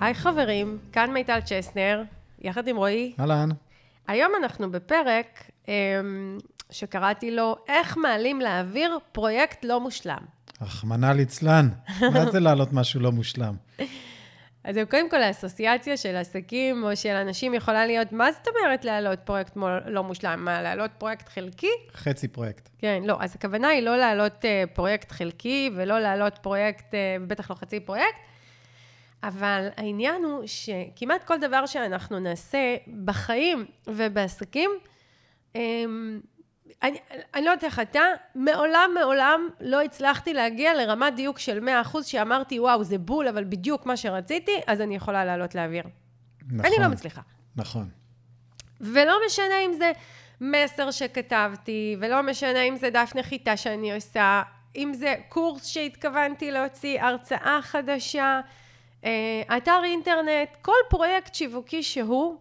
היי חברים, כאן מיטל צ'סנר, יחד עם רועי. אהלן. היום אנחנו בפרק אמ, שקראתי לו איך מעלים לאוויר פרויקט לא מושלם. רחמנא ליצלן. מה זה להעלות משהו לא מושלם? אז זהו, קודם כל האסוציאציה של עסקים או של אנשים יכולה להיות, מה זאת אומרת להעלות פרויקט לא מושלם? מה, להעלות פרויקט חלקי? חצי פרויקט. כן, לא, אז הכוונה היא לא להעלות אה, פרויקט חלקי ולא להעלות פרויקט, אה, ובטח לא חצי פרויקט, אבל העניין הוא שכמעט כל דבר שאנחנו נעשה בחיים ובעסקים, um, אני, אני לא יודעת איך אתה, מעולם מעולם לא הצלחתי להגיע לרמת דיוק של 100% שאמרתי, וואו, זה בול, אבל בדיוק מה שרציתי, אז אני יכולה לעלות לאוויר. נכון. אני לא מצליחה. נכון. ולא משנה אם זה מסר שכתבתי, ולא משנה אם זה דף נחיתה שאני עושה, אם זה קורס שהתכוונתי להוציא, הרצאה חדשה, אתר אינטרנט, כל פרויקט שיווקי שהוא,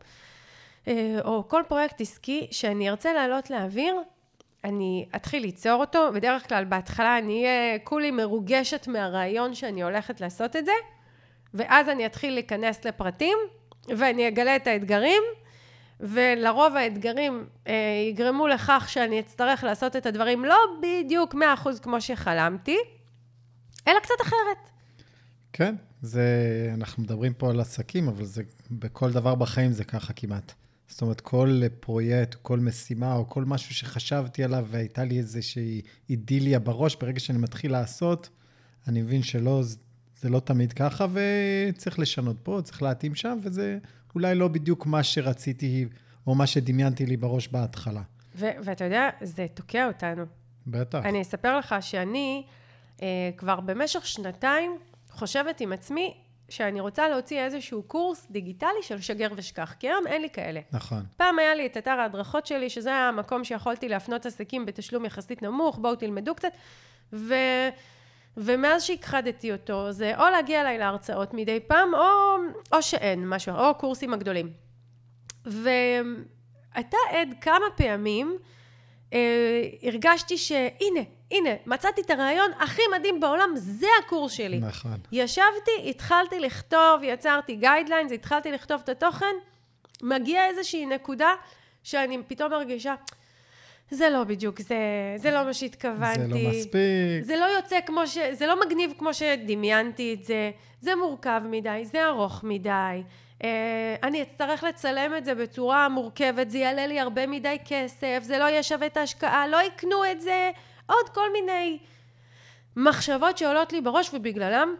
אה, או כל פרויקט עסקי שאני ארצה לעלות לאוויר, אני אתחיל ליצור אותו, בדרך כלל בהתחלה אני אהיה כולי מרוגשת מהרעיון שאני הולכת לעשות את זה, ואז אני אתחיל להיכנס לפרטים, ואני אגלה את האתגרים, ולרוב האתגרים אה, יגרמו לכך שאני אצטרך לעשות את הדברים לא בדיוק 100% כמו שחלמתי, אלא קצת אחרת. כן, זה, אנחנו מדברים פה על עסקים, אבל זה, בכל דבר בחיים זה ככה כמעט. זאת אומרת, כל פרויקט, כל משימה, או כל משהו שחשבתי עליו, והייתה לי איזושהי אידיליה בראש, ברגע שאני מתחיל לעשות, אני מבין שלא, זה לא תמיד ככה, וצריך לשנות פה, צריך להתאים שם, וזה אולי לא בדיוק מה שרציתי, או מה שדמיינתי לי בראש בהתחלה. ו- ואתה יודע, זה תוקע אותנו. בטח. אני אספר לך שאני אה, כבר במשך שנתיים חושבת עם עצמי שאני רוצה להוציא איזשהו קורס דיגיטלי של שגר ושכח, כי היום אין לי כאלה. נכון. פעם היה לי את אתר ההדרכות שלי, שזה היה המקום שיכולתי להפנות עסקים בתשלום יחסית נמוך, בואו תלמדו קצת, ו... ומאז שהכחדתי אותו, זה או להגיע אליי להרצאות מדי פעם, או, או שאין משהו, או קורסים הגדולים. ואת יודעת כמה פעמים אה, הרגשתי שהנה, הנה, מצאתי את הרעיון הכי מדהים בעולם, זה הקורס שלי. נכון. ישבתי, התחלתי לכתוב, יצרתי guidelines, התחלתי לכתוב את התוכן, מגיעה איזושהי נקודה שאני פתאום מרגישה, זה לא בדיוק, זה, זה לא מה שהתכוונתי. זה לא מספיק. זה לא יוצא כמו ש... זה לא מגניב כמו שדמיינתי את זה, זה מורכב מדי, זה ארוך מדי. אה, אני אצטרך לצלם את זה בצורה מורכבת, זה יעלה לי הרבה מדי כסף, זה לא יהיה שווה את ההשקעה, לא יקנו את זה, עוד כל מיני מחשבות שעולות לי בראש ובגללם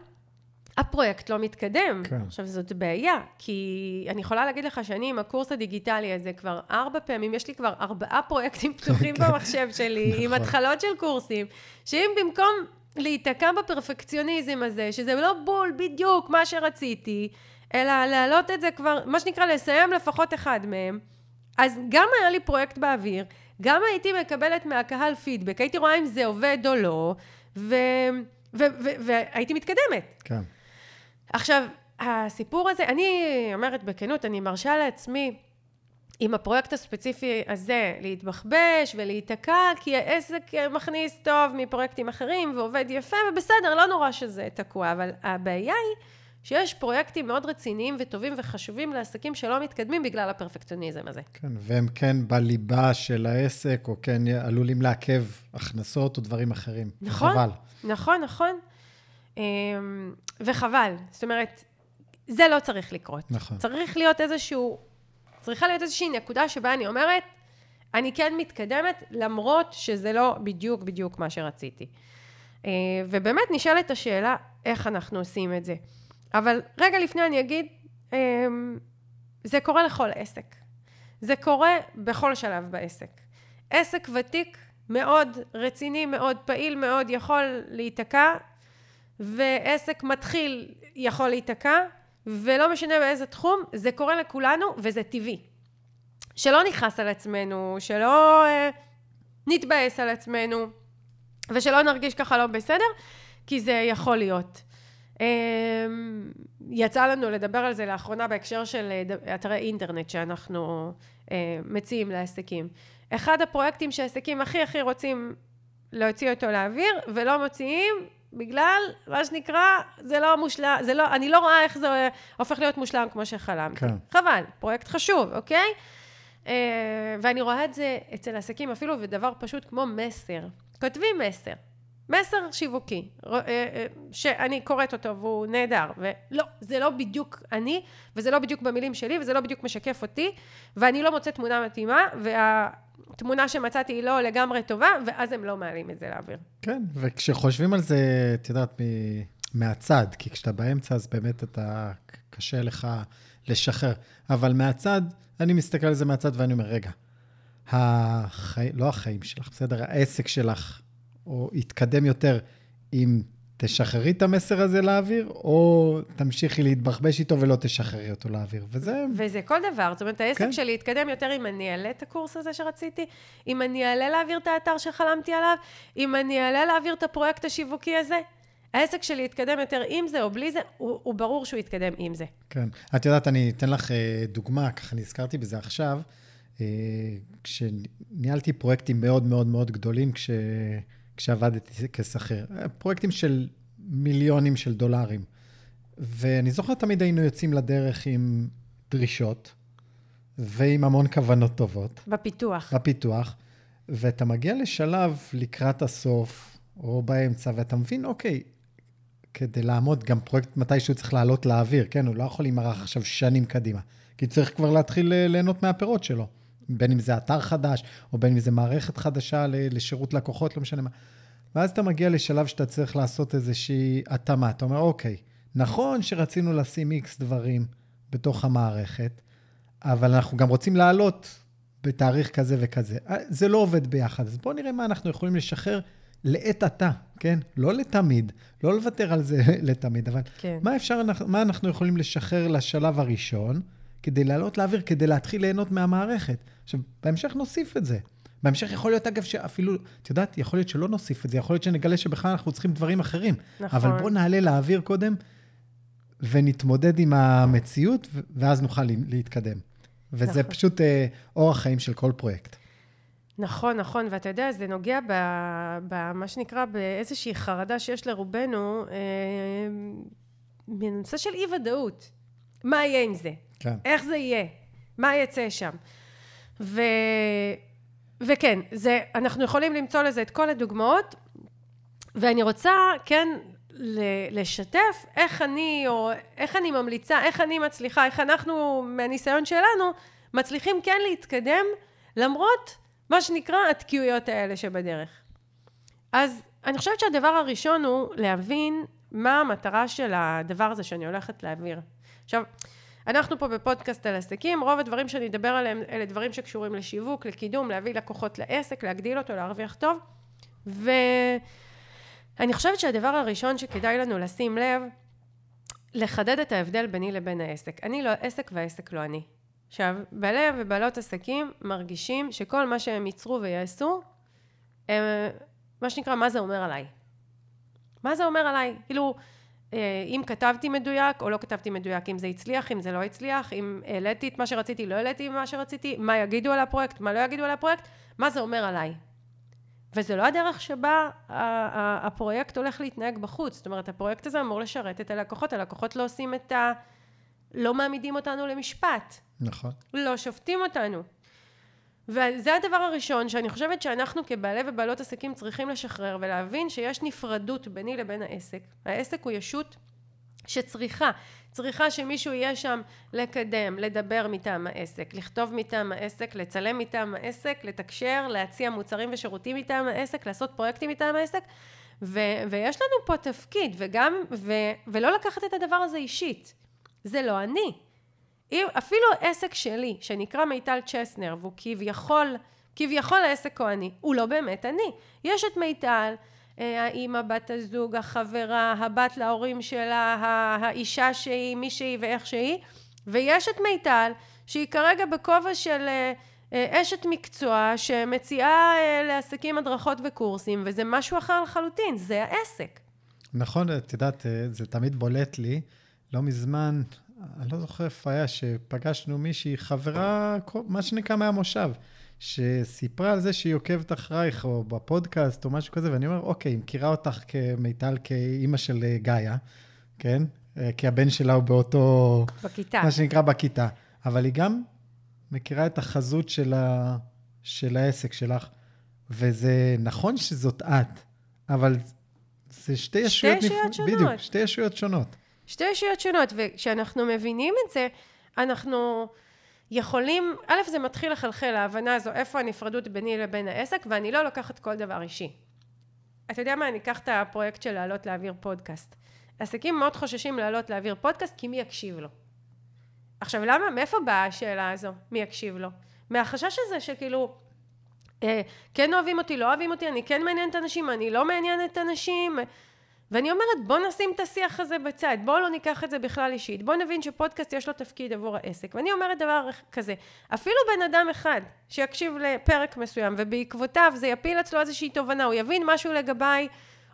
הפרויקט לא מתקדם. כן. עכשיו, זאת בעיה, כי אני יכולה להגיד לך שאני עם הקורס הדיגיטלי הזה כבר ארבע פעמים, יש לי כבר ארבעה פרויקטים פתוחים כן. במחשב שלי, עם נכון. התחלות של קורסים, שאם במקום להיתקע בפרפקציוניזם הזה, שזה לא בול בדיוק מה שרציתי, אלא להעלות את זה כבר, מה שנקרא, לסיים לפחות אחד מהם, אז גם היה לי פרויקט באוויר, גם הייתי מקבלת מהקהל פידבק, הייתי רואה אם זה עובד או לא, ו... ו- ו- והייתי מתקדמת. כן. עכשיו, הסיפור הזה, אני אומרת בכנות, אני מרשה לעצמי עם הפרויקט הספציפי הזה להתבחבש ולהיתקע, כי העסק מכניס טוב מפרויקטים אחרים ועובד יפה, ובסדר, לא נורא שזה תקוע, אבל הבעיה היא שיש פרויקטים מאוד רציניים וטובים וחשובים לעסקים שלא מתקדמים בגלל הפרפקציוניזם הזה. כן, והם כן בליבה של העסק, או כן עלולים לעכב הכנסות או דברים אחרים. נכון. חבל. נכון, נכון. אמ, וחבל. זאת אומרת, זה לא צריך לקרות. נכון. צריך להיות איזשהו, צריכה להיות איזושהי נקודה שבה אני אומרת, אני כן מתקדמת, למרות שזה לא בדיוק בדיוק מה שרציתי. אה, ובאמת נשאלת השאלה, איך אנחנו עושים את זה. אבל רגע לפני אני אגיד, אמ, זה קורה לכל עסק. זה קורה בכל שלב בעסק. עסק ותיק מאוד רציני, מאוד פעיל מאוד, יכול להיתקע, ועסק מתחיל יכול להיתקע, ולא משנה באיזה תחום, זה קורה לכולנו, וזה טבעי. שלא נכעס על עצמנו, שלא אה, נתבאס על עצמנו, ושלא נרגיש ככה לא בסדר, כי זה יכול להיות. אה, יצא לנו לדבר על זה לאחרונה בהקשר של אה, אתרי אינטרנט שאנחנו אה, מציעים לעסקים. אחד הפרויקטים שהעסקים הכי הכי רוצים להוציא אותו לאוויר, ולא מוציאים, בגלל, מה שנקרא, זה לא מושלם, זה לא, אני לא רואה איך זה הופך להיות מושלם כמו שחלמתי. כן. חבל, פרויקט חשוב, אוקיי? אה, ואני רואה את זה אצל עסקים אפילו בדבר פשוט כמו מסר. כותבים מסר. מסר שיווקי, אה, אה, שאני קוראת אותו והוא נהדר, ולא, זה לא בדיוק אני, וזה לא בדיוק במילים שלי, וזה לא בדיוק משקף אותי, ואני לא מוצאת תמונה מתאימה, והתמונה שמצאתי היא לא לגמרי טובה, ואז הם לא מעלים את זה לאוויר. כן, וכשחושבים על זה, את יודעת, מהצד, כי כשאתה באמצע, אז באמת אתה, קשה לך לשחרר. אבל מהצד, אני מסתכל על זה מהצד ואני אומר, רגע, החי... לא החיים שלך, בסדר? העסק שלך, או יתקדם יותר אם תשחררי את המסר הזה לאוויר, או תמשיכי להתבחבש איתו ולא תשחררי אותו לאוויר. וזה... וזה כל דבר, זאת אומרת, העסק כן. שלי יתקדם יותר אם אני אעלה את הקורס הזה שרציתי, אם אני אעלה להעביר את האתר שחלמתי עליו, אם אני אעלה להעביר את הפרויקט השיווקי הזה. העסק שלי יתקדם יותר עם זה או בלי זה, הוא, הוא ברור שהוא יתקדם עם זה. כן. את יודעת, אני אתן לך אה, דוגמה, ככה נזכרתי בזה עכשיו. אה, כשניהלתי פרויקטים מאוד מאוד מאוד גדולים כש, כשעבדתי כשכיר. אה, פרויקטים של מיליונים של דולרים. ואני זוכר תמיד היינו יוצאים לדרך עם דרישות ועם המון כוונות טובות בפיתוח. בפיתוח, ואתה מגיע לשלב לקראת הסוף או באמצע, ואתה מבין, אוקיי, כדי לעמוד, גם פרויקט מתישהו צריך לעלות לאוויר, כן? הוא לא יכול להימרח עכשיו שנים קדימה, כי צריך כבר להתחיל אה, ליהנות מהפירות שלו. בין אם זה אתר חדש, או בין אם זה מערכת חדשה לשירות לקוחות, לא משנה מה. ואז אתה מגיע לשלב שאתה צריך לעשות איזושהי התאמה. אתה אומר, אוקיי, נכון שרצינו לשים איקס דברים בתוך המערכת, אבל אנחנו גם רוצים לעלות בתאריך כזה וכזה. אה, זה לא עובד ביחד. אז בואו נראה מה אנחנו יכולים לשחרר לעת עתה, כן? לא לתמיד, לא לוותר על זה לתמיד, אבל כן. מה אפשר, מה אנחנו יכולים לשחרר לשלב הראשון, כדי לעלות לאוויר, כדי להתחיל ליהנות מהמערכת. עכשיו, בהמשך נוסיף את זה. בהמשך יכול להיות, אגב, שאפילו, את יודעת, יכול להיות שלא נוסיף את זה, יכול להיות שנגלה שבכלל אנחנו צריכים דברים אחרים. נכון. אבל בואו נעלה לאוויר קודם, ונתמודד עם המציאות, ואז נוכל לה- להתקדם. וזה נכון. פשוט אה, אורח חיים של כל פרויקט. נכון, נכון, ואתה יודע, זה נוגע במה שנקרא באיזושהי חרדה שיש לרובנו, אה, בנושא של אי-ודאות. מה יהיה עם זה? כן. איך זה יהיה? מה יצא שם? ו... וכן, זה, אנחנו יכולים למצוא לזה את כל הדוגמאות, ואני רוצה כן לשתף איך אני, או איך אני ממליצה, איך אני מצליחה, איך אנחנו, מהניסיון שלנו, מצליחים כן להתקדם, למרות מה שנקרא התקיעויות האלה שבדרך. אז אני חושבת שהדבר הראשון הוא להבין מה המטרה של הדבר הזה שאני הולכת להעביר. עכשיו, אנחנו פה בפודקאסט על עסקים, רוב הדברים שאני אדבר עליהם אלה דברים שקשורים לשיווק, לקידום, להביא לקוחות לעסק, להגדיל אותו, להרוויח טוב. ואני חושבת שהדבר הראשון שכדאי לנו לשים לב, לחדד את ההבדל ביני לבין העסק. אני לא עסק והעסק לא אני. עכשיו, בעלי ובעלות עסקים מרגישים שכל מה שהם ייצרו ויעשו, הם, מה שנקרא, מה זה אומר עליי? מה זה אומר עליי? כאילו, אם כתבתי מדויק או לא כתבתי מדויק, אם זה הצליח, אם זה לא הצליח, אם העליתי את מה שרציתי, לא העליתי מה שרציתי, מה יגידו על הפרויקט, מה לא יגידו על הפרויקט, מה זה אומר עליי. וזה לא הדרך שבה הפרויקט הולך להתנהג בחוץ. זאת אומרת, הפרויקט הזה אמור לשרת את הלקוחות, הלקוחות לא עושים את ה... לא מעמידים אותנו למשפט. נכון. לא שופטים אותנו. וזה הדבר הראשון שאני חושבת שאנחנו כבעלי ובעלות עסקים צריכים לשחרר ולהבין שיש נפרדות ביני לבין העסק. העסק הוא ישות שצריכה, צריכה שמישהו יהיה שם לקדם, לדבר מטעם העסק, לכתוב מטעם העסק, לצלם מטעם העסק, לתקשר, להציע מוצרים ושירותים מטעם העסק, לעשות פרויקטים מטעם העסק, ו- ויש לנו פה תפקיד, וגם, ו- ולא לקחת את הדבר הזה אישית. זה לא אני. אפילו עסק שלי, שנקרא מיטל צ'סנר, והוא כביכול, כביכול העסק הוא אני, הוא לא באמת אני. יש את מיטל, אה, האימא, בת הזוג, החברה, הבת להורים שלה, האישה שהיא, מי שהיא ואיך שהיא, ויש את מיטל, שהיא כרגע בכובע של אה, אה, אשת מקצוע שמציעה לעסקים הדרכות וקורסים, וזה משהו אחר לחלוטין, זה העסק. נכון, את יודעת, זה תמיד בולט לי. לא מזמן אני לא זוכר איפה היה, שפגשנו מישהי, חברה, מה שנקרא מהמושב, שסיפרה על זה שהיא עוקבת אחרייך, או בפודקאסט, או משהו כזה, ואני אומר, אוקיי, היא מכירה אותך כמיטל, כאימא של אה, גאיה, כן? אה, כי הבן שלה הוא באותו... בכיתה. מה שנקרא בכיתה. אבל היא גם מכירה את החזות של, ה... של העסק שלך, וזה נכון שזאת את, אבל זה שתי ישויות... שתי ישויות נפ... שונות. בדיוק, שתי ישויות שונות. שתי ישויות שונות, וכשאנחנו מבינים את זה, אנחנו יכולים, א', זה מתחיל לחלחל, ההבנה הזו, איפה הנפרדות ביני לבין העסק, ואני לא לוקחת כל דבר אישי. אתה יודע מה, אני אקח את הפרויקט של לעלות להעביר פודקאסט. עסקים מאוד חוששים לעלות להעביר פודקאסט, כי מי יקשיב לו? עכשיו, למה, מאיפה באה השאלה הזו? מי יקשיב לו? מהחשש הזה שכאילו, אה, כן אוהבים אותי, לא אוהבים אותי, אני כן מעניינת אנשים, אני לא מעניינת אנשים. ואני אומרת, בוא נשים את השיח הזה בצד, בוא לא ניקח את זה בכלל אישית, בוא נבין שפודקאסט יש לו תפקיד עבור העסק. ואני אומרת דבר כזה, אפילו בן אדם אחד שיקשיב לפרק מסוים ובעקבותיו זה יפיל אצלו איזושהי תובנה, הוא יבין משהו לגביי,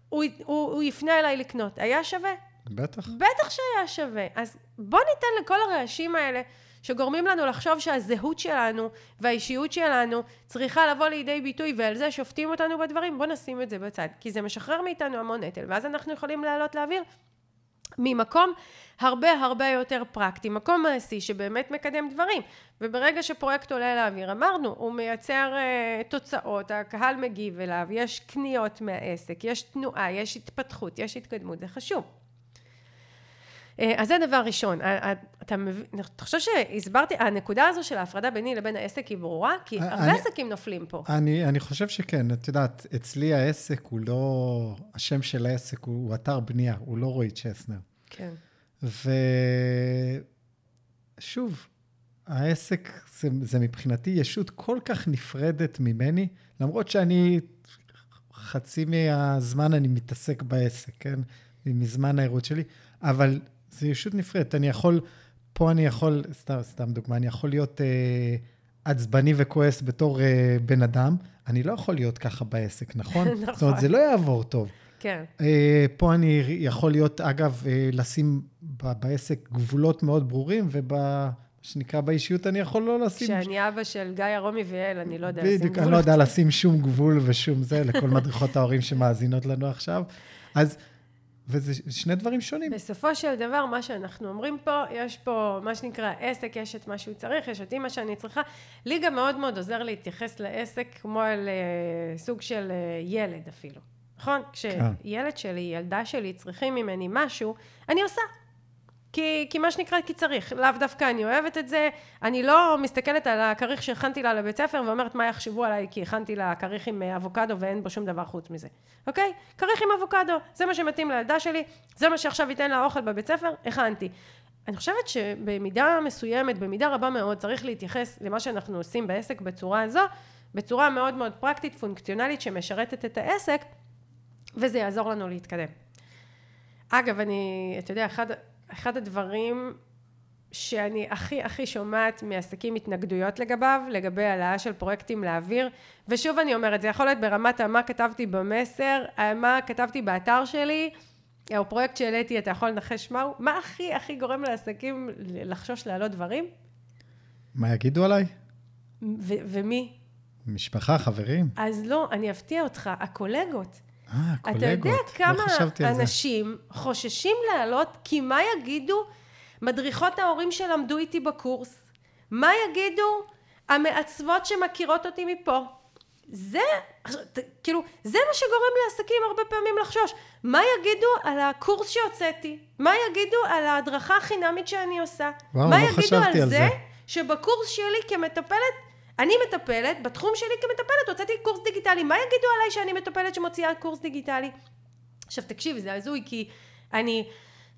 הוא, הוא, הוא יפנה אליי לקנות. היה שווה? בטח. בטח שהיה שווה. אז בוא ניתן לכל הרעשים האלה שגורמים לנו לחשוב שהזהות שלנו והאישיות שלנו צריכה לבוא לידי ביטוי ועל זה שופטים אותנו בדברים, בוא נשים את זה בצד. כי זה משחרר מאיתנו המון נטל, ואז אנחנו יכולים לעלות לאוויר ממקום הרבה הרבה יותר פרקטי, מקום מעשי שבאמת מקדם דברים. וברגע שפרויקט עולה לאוויר, אמרנו, הוא מייצר uh, תוצאות, הקהל מגיב אליו, יש קניות מהעסק, יש תנועה, יש התפתחות, יש התקדמות, זה חשוב. אה, אז זה דבר ראשון. אה, אה, אתה מבין, אתה חושב שהסברתי, הנקודה הזו של ההפרדה ביני לבין העסק היא ברורה? כי הרבה עסקים נופלים פה. אני, אני חושב שכן. את יודעת, אצלי העסק הוא לא... השם של העסק הוא, הוא אתר בנייה, הוא לא רועי צ'סנר. כן. ושוב, העסק זה, זה מבחינתי ישות כל כך נפרדת ממני, למרות שאני, חצי מהזמן אני מתעסק בעסק, כן? מזמן העירות שלי, אבל זה ישות נפרדת. אני יכול, פה אני יכול, סתם, סתם דוגמה, אני יכול להיות אה, עצבני וכועס בתור אה, בן אדם, אני לא יכול להיות ככה בעסק, נכון? נכון. זאת אומרת, זה לא יעבור טוב. כן. אה, פה אני יכול להיות, אגב, אה, לשים ב- בעסק גבולות מאוד ברורים, וב... שנקרא באישיות, אני יכול לא לשים... כשאני אבא של גיא הרומי ויעל, אני לא יודע לשים גבול. בדיוק, אני לא יודע לשים שום גבול ושום זה, לכל מדריכות ההורים שמאזינות לנו עכשיו. אז וזה שני דברים שונים. בסופו של דבר, מה שאנחנו אומרים פה, יש פה מה שנקרא עסק, יש את מה שהוא צריך, יש אותי מה שאני צריכה. לי גם מאוד מאוד עוזר להתייחס לעסק כמו אל uh, סוג של uh, ילד אפילו, נכון? כן. כשילד שלי, ילדה שלי, צריכים ממני משהו, אני עושה. כי, כי מה שנקרא, כי צריך. לאו דווקא אני אוהבת את זה. אני לא מסתכלת על הכריך שהכנתי לה לבית ספר ואומרת מה יחשבו עליי כי הכנתי לה כריך עם אבוקדו ואין בו שום דבר חוץ מזה. אוקיי? כריך עם אבוקדו, זה מה שמתאים לילדה שלי, זה מה שעכשיו ייתן לה אוכל בבית ספר, הכנתי. אני חושבת שבמידה מסוימת, במידה רבה מאוד, צריך להתייחס למה שאנחנו עושים בעסק בצורה הזו, בצורה מאוד מאוד פרקטית, פונקציונלית, שמשרתת את העסק, וזה יעזור לנו להתקדם. אגב, אני, אתה יודע, אחד, אחד הדברים שאני הכי הכי שומעת מעסקים התנגדויות לגביו, לגבי העלאה של פרויקטים לאוויר, ושוב אני אומרת, זה יכול להיות ברמת מה כתבתי במסר, מה כתבתי באתר שלי, או פרויקט שהעליתי, אתה יכול לנחש מהו, מה הכי הכי גורם לעסקים לחשוש להעלות דברים? מה יגידו עליי? ו- ומי? משפחה, חברים. אז לא, אני אפתיע אותך, הקולגות. אה, קולגות. אתה יודע לא כמה לא אנשים חוששים לעלות, כי מה יגידו מדריכות ההורים שלמדו איתי בקורס? מה יגידו המעצבות שמכירות אותי מפה? זה, כאילו, זה מה שגורם לעסקים הרבה פעמים לחשוש. מה יגידו על הקורס שהוצאתי? מה יגידו על ההדרכה החינמית שאני עושה? וואו, מה לא יגידו על, על זה, זה שבקורס שלי כמטפלת אני מטפלת, בתחום שלי כמטפלת, הוצאתי קורס דיגיטלי, מה יגידו עליי שאני מטפלת שמוציאה קורס דיגיטלי? עכשיו תקשיב, זה הזוי, כי אני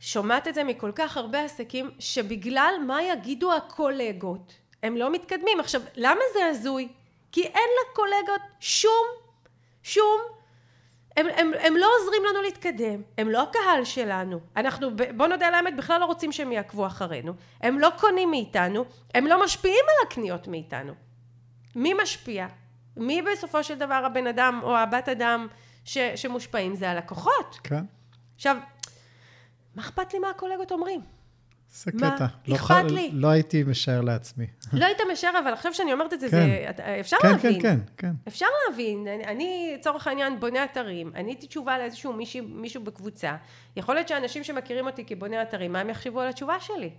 שומעת את זה מכל כך הרבה עסקים, שבגלל מה יגידו הקולגות, הם לא מתקדמים. עכשיו, למה זה הזוי? כי אין לקולגות שום, שום, הם, הם, הם לא עוזרים לנו להתקדם, הם לא הקהל שלנו, אנחנו, בוא נודה על האמת, בכלל לא רוצים שהם יעקבו אחרינו, הם לא קונים מאיתנו, הם לא משפיעים על הקניות מאיתנו. מי משפיע? מי בסופו של דבר הבן אדם או הבת אדם ש, שמושפעים? זה הלקוחות. כן. עכשיו, מה אכפת לי מה הקולגות אומרים? זה מה קטע. לא אכפת לי? לא הייתי משער לעצמי. לא היית משער, אבל עכשיו שאני אומרת את זה, כן. זה אפשר כן, להבין. כן, כן, כן. אפשר להבין, אני לצורך העניין בונה אתרים, עניתי תשובה לאיזשהו מישהו, מישהו בקבוצה, יכול להיות שאנשים שמכירים אותי כבונה אתרים, מה הם יחשבו על התשובה שלי?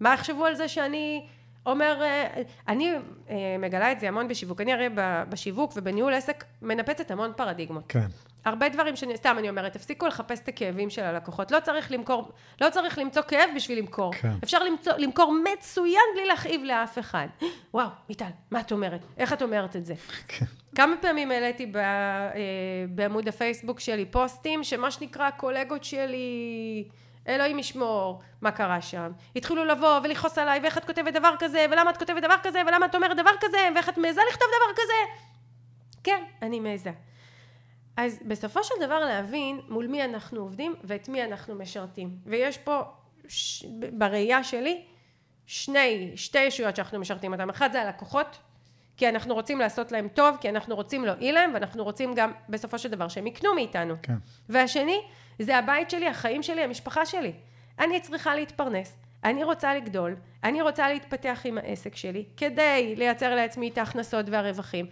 מה יחשבו על זה שאני אומר, אה, אני אה, מגלה את זה המון בשיווק, אני הרי בשיווק ובניהול עסק מנפצת המון פרדיגמות. כן. הרבה דברים שאני, סתם אני אומרת, תפסיקו לחפש את הכאבים של הלקוחות, לא צריך למכור, לא צריך למצוא כאב בשביל למכור. כן. אפשר למצוא, למכור מצוין בלי להכאיב לאף אחד. וואו, מיטל, מה את אומרת? איך את אומרת את זה? כן. כמה פעמים העליתי ב, אה, בעמוד הפייסבוק שלי פוסטים, שמה שנקרא הקולגות שלי, אלוהים ישמור, מה קרה שם. התחילו לבוא ולכעוס עליי, ואיך את כותבת דבר כזה, ולמה את כותבת דבר כזה, ולמה את אומרת דבר כזה, ואיך את מעיזה לכתוב דבר כזה. כן, אני מעיזה. אז בסופו של דבר להבין מול מי אנחנו עובדים ואת מי אנחנו משרתים. ויש פה, ש... בראייה שלי, שני, שתי ישויות שאנחנו משרתים אותם. אחד זה הלקוחות, כי אנחנו רוצים לעשות להם טוב, כי אנחנו רוצים להועיל להם, ואנחנו רוצים גם בסופו של דבר שהם יקנו מאיתנו. כן. והשני, זה הבית שלי, החיים שלי, המשפחה שלי. אני צריכה להתפרנס, אני רוצה לגדול, אני רוצה להתפתח עם העסק שלי, כדי לייצר לעצמי את ההכנסות והרווחים.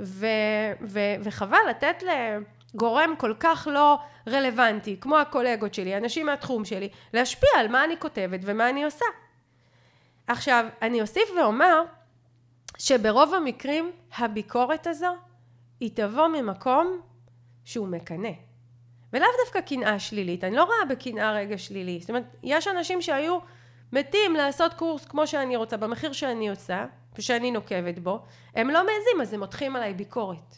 ו- ו- וחבל לתת לגורם כל כך לא רלוונטי, כמו הקולגות שלי, אנשים מהתחום שלי, להשפיע על מה אני כותבת ומה אני עושה. עכשיו, אני אוסיף ואומר שברוב המקרים הביקורת הזו היא תבוא ממקום שהוא מקנא. ולאו דווקא קנאה שלילית, אני לא רואה בקנאה רגע שלילי. זאת אומרת, יש אנשים שהיו מתים לעשות קורס כמו שאני רוצה, במחיר שאני עושה, ושאני נוקבת בו, הם לא מעזים, אז הם מותחים עליי ביקורת.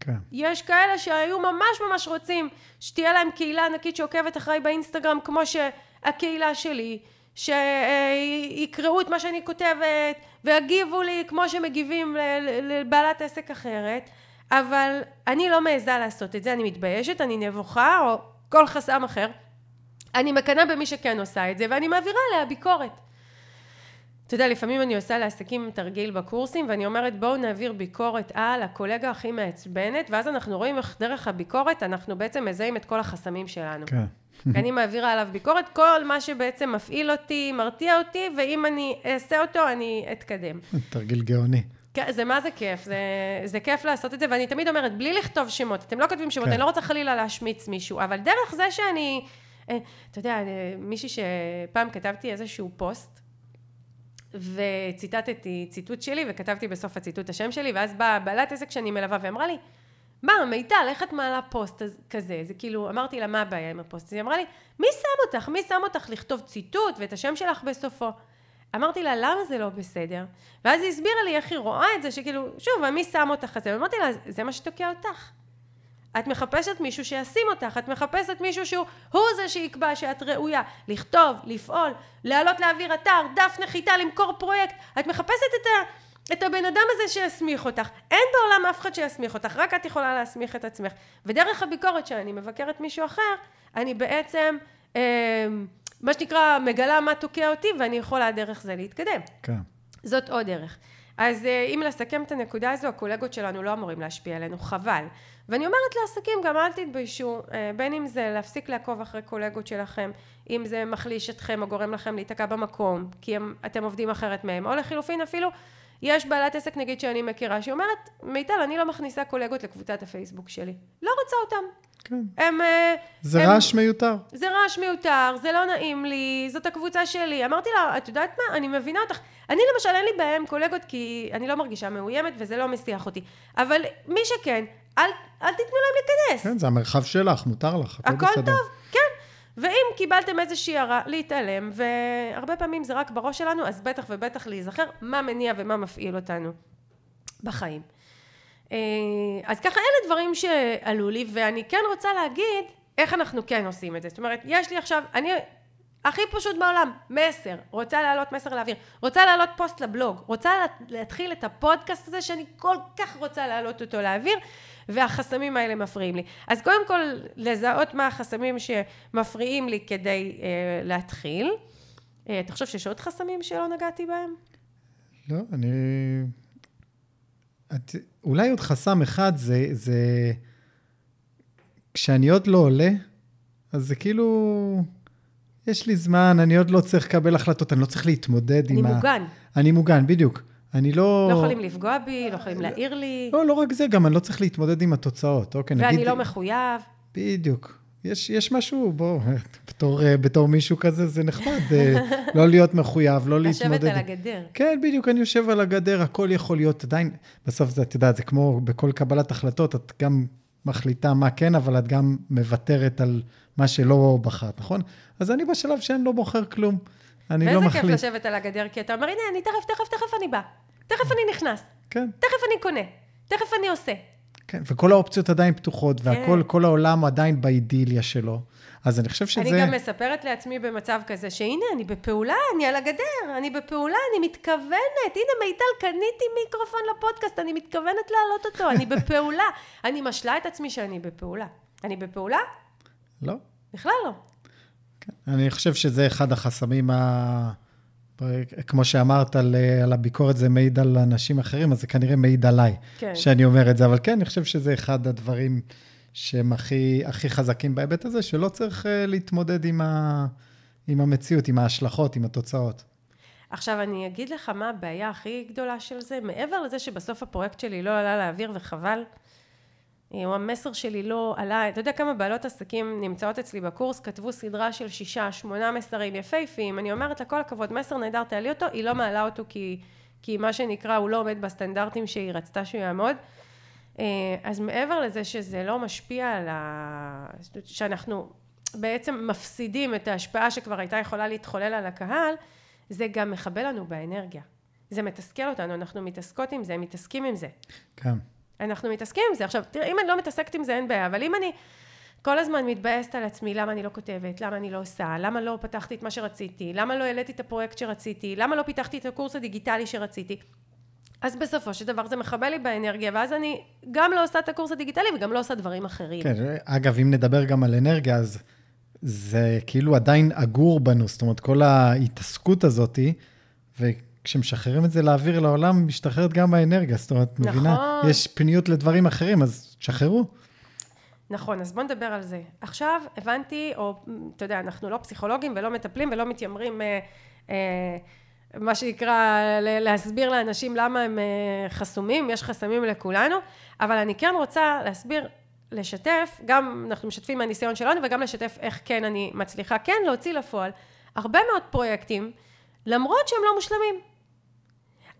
כן. יש כאלה שהיו ממש ממש רוצים שתהיה להם קהילה ענקית שעוקבת אחריי באינסטגרם כמו שהקהילה שלי, שיקראו את מה שאני כותבת ויגיבו לי כמו שמגיבים לבעלת עסק אחרת, אבל אני לא מעיזה לעשות את זה, אני מתביישת, אני נבוכה או כל חסם אחר. אני מקנאה במי שכן עושה את זה ואני מעבירה עליה ביקורת. אתה יודע, לפעמים אני עושה לעסקים תרגיל בקורסים, ואני אומרת, בואו נעביר ביקורת על הקולגה הכי מעצבנת, ואז אנחנו רואים איך דרך הביקורת אנחנו בעצם מזהים את כל החסמים שלנו. כן. אני מעבירה עליו ביקורת, כל מה שבעצם מפעיל אותי, מרתיע אותי, ואם אני אעשה אותו, אני אתקדם. תרגיל גאוני. כן, זה מה זה כיף, זה, זה כיף לעשות את זה, ואני תמיד אומרת, בלי לכתוב שמות, אתם לא כותבים שמות, כן. אני לא רוצה חלילה להשמיץ מישהו, אבל דרך זה שאני, אה, אתה יודע, אה, מישהי שפעם כתבתי איזשהו פוסט, וציטטתי ציטוט שלי, וכתבתי בסוף הציטוט השם שלי, ואז באה בעלת עסק שאני מלווה, ואמרה לי, מה, מיטל, איך את מעלה פוסט כזה? זה כאילו, אמרתי לה, מה הבעיה עם הפוסט? היא אמרה לי, מי שם אותך? מי שם אותך לכתוב ציטוט ואת השם שלך בסופו? אמרתי לה, למה זה לא בסדר? ואז היא הסבירה לי איך היא רואה את זה, שכאילו, שוב, מי שם אותך כזה? ואמרתי לה, זה מה שתוקע אותך. את מחפשת מישהו שישים אותך, את מחפשת מישהו שהוא הוא זה שיקבע שאת ראויה לכתוב, לפעול, לעלות לאוויר אתר, דף נחיתה, למכור פרויקט. את מחפשת את, ה, את הבן אדם הזה שיסמיך אותך. אין בעולם אף אחד שיסמיך אותך, רק את יכולה להסמיך את עצמך. ודרך הביקורת שאני מבקרת מישהו אחר, אני בעצם, אה, מה שנקרא, מגלה מה תוקע אותי, ואני יכולה דרך זה להתקדם. כן. זאת עוד דרך. אז אה, אם לסכם את הנקודה הזו, הקולגות שלנו לא אמורים להשפיע עלינו, חבל. ואני אומרת לעסקים, גם אל תתביישו, אה, בין אם זה להפסיק לעקוב אחרי קולגות שלכם, אם זה מחליש אתכם או גורם לכם להיתקע במקום, כי הם, אתם עובדים אחרת מהם, או לחילופין אפילו, יש בעלת עסק נגיד שאני מכירה, שאומרת, מיטל, אני לא מכניסה קולגות לקבוצת הפייסבוק שלי. לא רוצה אותם. כן. הם... אה, זה הם- רעש מיותר. זה רעש מיותר, זה לא נעים לי, זאת הקבוצה שלי. אמרתי לה, את יודעת מה? אני מבינה אותך. אני למשל, אין לי בעיה עם קולגות, כי אני לא מרגישה מאוימת וזה לא מסיח אותי. אבל מי שכן, אל, אל תיתנו להם להיכנס. כן, זה המרחב שלך, מותר לך, הכל הכל בסדר. טוב, כן. ואם קיבלתם איזושהי הערה, להתעלם, והרבה פעמים זה רק בראש שלנו, אז בטח ובטח להיזכר מה מניע ומה מפעיל אותנו בחיים. אה, אז ככה, אלה דברים שעלו לי, ואני כן רוצה להגיד איך אנחנו כן עושים את זה. זאת אומרת, יש לי עכשיו, אני הכי פשוט בעולם, מסר, רוצה להעלות מסר לאוויר, רוצה להעלות פוסט לבלוג, רוצה לה- להתחיל את הפודקאסט הזה שאני כל כך רוצה להעלות אותו לאוויר, והחסמים האלה מפריעים לי. אז קודם כל, לזהות מה החסמים שמפריעים לי כדי אה, להתחיל. אה, אתה חושב שיש עוד חסמים שלא נגעתי בהם? לא, אני... את... אולי עוד חסם אחד זה, זה... כשאני עוד לא עולה, אז זה כאילו... יש לי זמן, אני עוד לא צריך לקבל החלטות, אני לא צריך להתמודד אני עם ה... מוגן. אני מוגן, בדיוק. אני לא... לא יכולים לפגוע בי, לא יכולים להעיר לי, לא, לא רק זה, גם אני לא צריך להתמודד עם התוצאות. אוקיי, נגיד... ואני לא מחויב. בדיוק. יש, יש משהו, בוא, בתור, אה, בתור מישהו כזה זה נחמד, אה, לא להיות מחויב, לא להתמודד. לשבת על הגדר. כן, בדיוק, אני יושב על הגדר, הכל יכול להיות עדיין, בסוף זה, את יודעת, זה כמו בכל קבלת החלטות, את גם מחליטה מה כן, אבל את גם מוותרת על מה שלא בחרת, נכון? אז אני בשלב שאני לא בוחר כלום. אני לא ואיזה מחליט. כיף לשבת על הגדר, כי אתה אומר, הנה, אני תכף, תכף, תכף אני בא. תכף אני נכנס. כן, תכף אני קונה. תכף אני עושה. כן, וכל האופציות עדיין פתוחות, והכל, כן. כל העולם עדיין באידיליה שלו. אז אני חושב שזה... אני גם מספרת לעצמי במצב כזה, שהנה, אני בפעולה, אני על הגדר, אני בפעולה, אני מתכוונת. הנה, מיטל, קניתי מיקרופון לפודקאסט, אני מתכוונת להעלות אותו, אני בפעולה. אני משלה את עצמי שאני בפעולה. אני בפעולה? לא. בכלל לא. אני חושב שזה אחד החסמים, ה... כמו שאמרת על, על הביקורת, זה מעיד על אנשים אחרים, אז זה כנראה מעיד עליי, כן. שאני אומר את זה. אבל כן, אני חושב שזה אחד הדברים שהם הכי, הכי חזקים בהיבט הזה, שלא צריך uh, להתמודד עם, ה, עם המציאות, עם ההשלכות, עם התוצאות. עכשיו, אני אגיד לך מה הבעיה הכי גדולה של זה, מעבר לזה שבסוף הפרויקט שלי לא עלה לאוויר וחבל, או המסר שלי לא עלה, אתה יודע כמה בעלות עסקים נמצאות אצלי בקורס, כתבו סדרה של שישה, שמונה מסרים יפהפיים, אני אומרת לה כל הכבוד, מסר נהדר, תעלי אותו, היא לא מעלה אותו כי, כי מה שנקרא, הוא לא עומד בסטנדרטים שהיא רצתה שהוא יעמוד. אה, אז מעבר לזה שזה לא משפיע על ה... שאנחנו בעצם מפסידים את ההשפעה שכבר הייתה יכולה להתחולל על הקהל, זה גם מכבה לנו באנרגיה. זה מתסכל אותנו, אנחנו מתעסקות עם זה, מתעסקים עם זה. כן. אנחנו מתעסקים עם זה. עכשיו, תראה, אם אני לא מתעסקת עם זה, אין בעיה, אבל אם אני כל הזמן מתבאסת על עצמי, למה אני לא כותבת, למה אני לא עושה, למה לא פתחתי את מה שרציתי, למה לא העליתי את הפרויקט שרציתי, למה לא פיתחתי את הקורס הדיגיטלי שרציתי, אז בסופו של דבר זה מכבה לי באנרגיה, ואז אני גם לא עושה את הקורס הדיגיטלי וגם לא עושה דברים אחרים. כן, אגב, אם נדבר גם על אנרגיה, אז זה כאילו עדיין אגור בנו, זאת אומרת, כל ההתעסקות הזאתי, וכשמשחררים את זה לאוויר לעולם, משתחררת גם האנרגיה, זאת אומרת, נכון. מבינה? יש פניות לדברים אחרים, אז תשחררו. נכון, אז בוא נדבר על זה. עכשיו הבנתי, או אתה יודע, אנחנו לא פסיכולוגים ולא מטפלים ולא מתיימרים, אה, אה, מה שנקרא, להסביר לאנשים למה הם אה, חסומים, יש חסמים לכולנו, אבל אני כן רוצה להסביר, לשתף, גם אנחנו משתפים מהניסיון שלנו וגם לשתף איך כן אני מצליחה כן להוציא לפועל הרבה מאוד פרויקטים, למרות שהם לא מושלמים.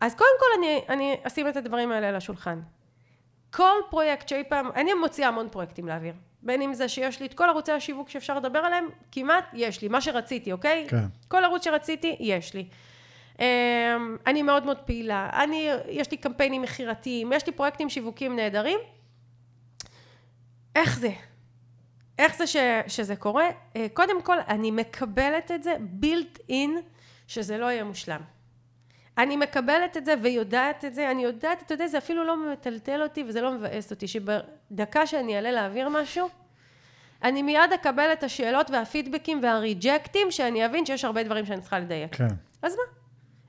אז קודם כל אני, אני אשים את הדברים האלה על השולחן. כל פרויקט שאי פעם, אני מוציאה המון פרויקטים לאוויר. בין אם זה שיש לי את כל ערוצי השיווק שאפשר לדבר עליהם, כמעט יש לי, מה שרציתי, אוקיי? כן. כל ערוץ שרציתי, יש לי. אמ, אני מאוד מאוד פעילה, אני, יש לי קמפיינים מכירתיים, יש לי פרויקטים שיווקיים נהדרים. איך זה? איך זה ש, שזה קורה? אה, קודם כל, אני מקבלת את זה built in, שזה לא יהיה מושלם. אני מקבלת את זה ויודעת את זה, אני יודעת, אתה יודע, זה אפילו לא מטלטל אותי וזה לא מבאס אותי, שבדקה שאני אעלה להעביר משהו, אני מיד אקבל את השאלות והפידבקים והריג'קטים, שאני אבין שיש הרבה דברים שאני צריכה לדייק. כן. אז מה?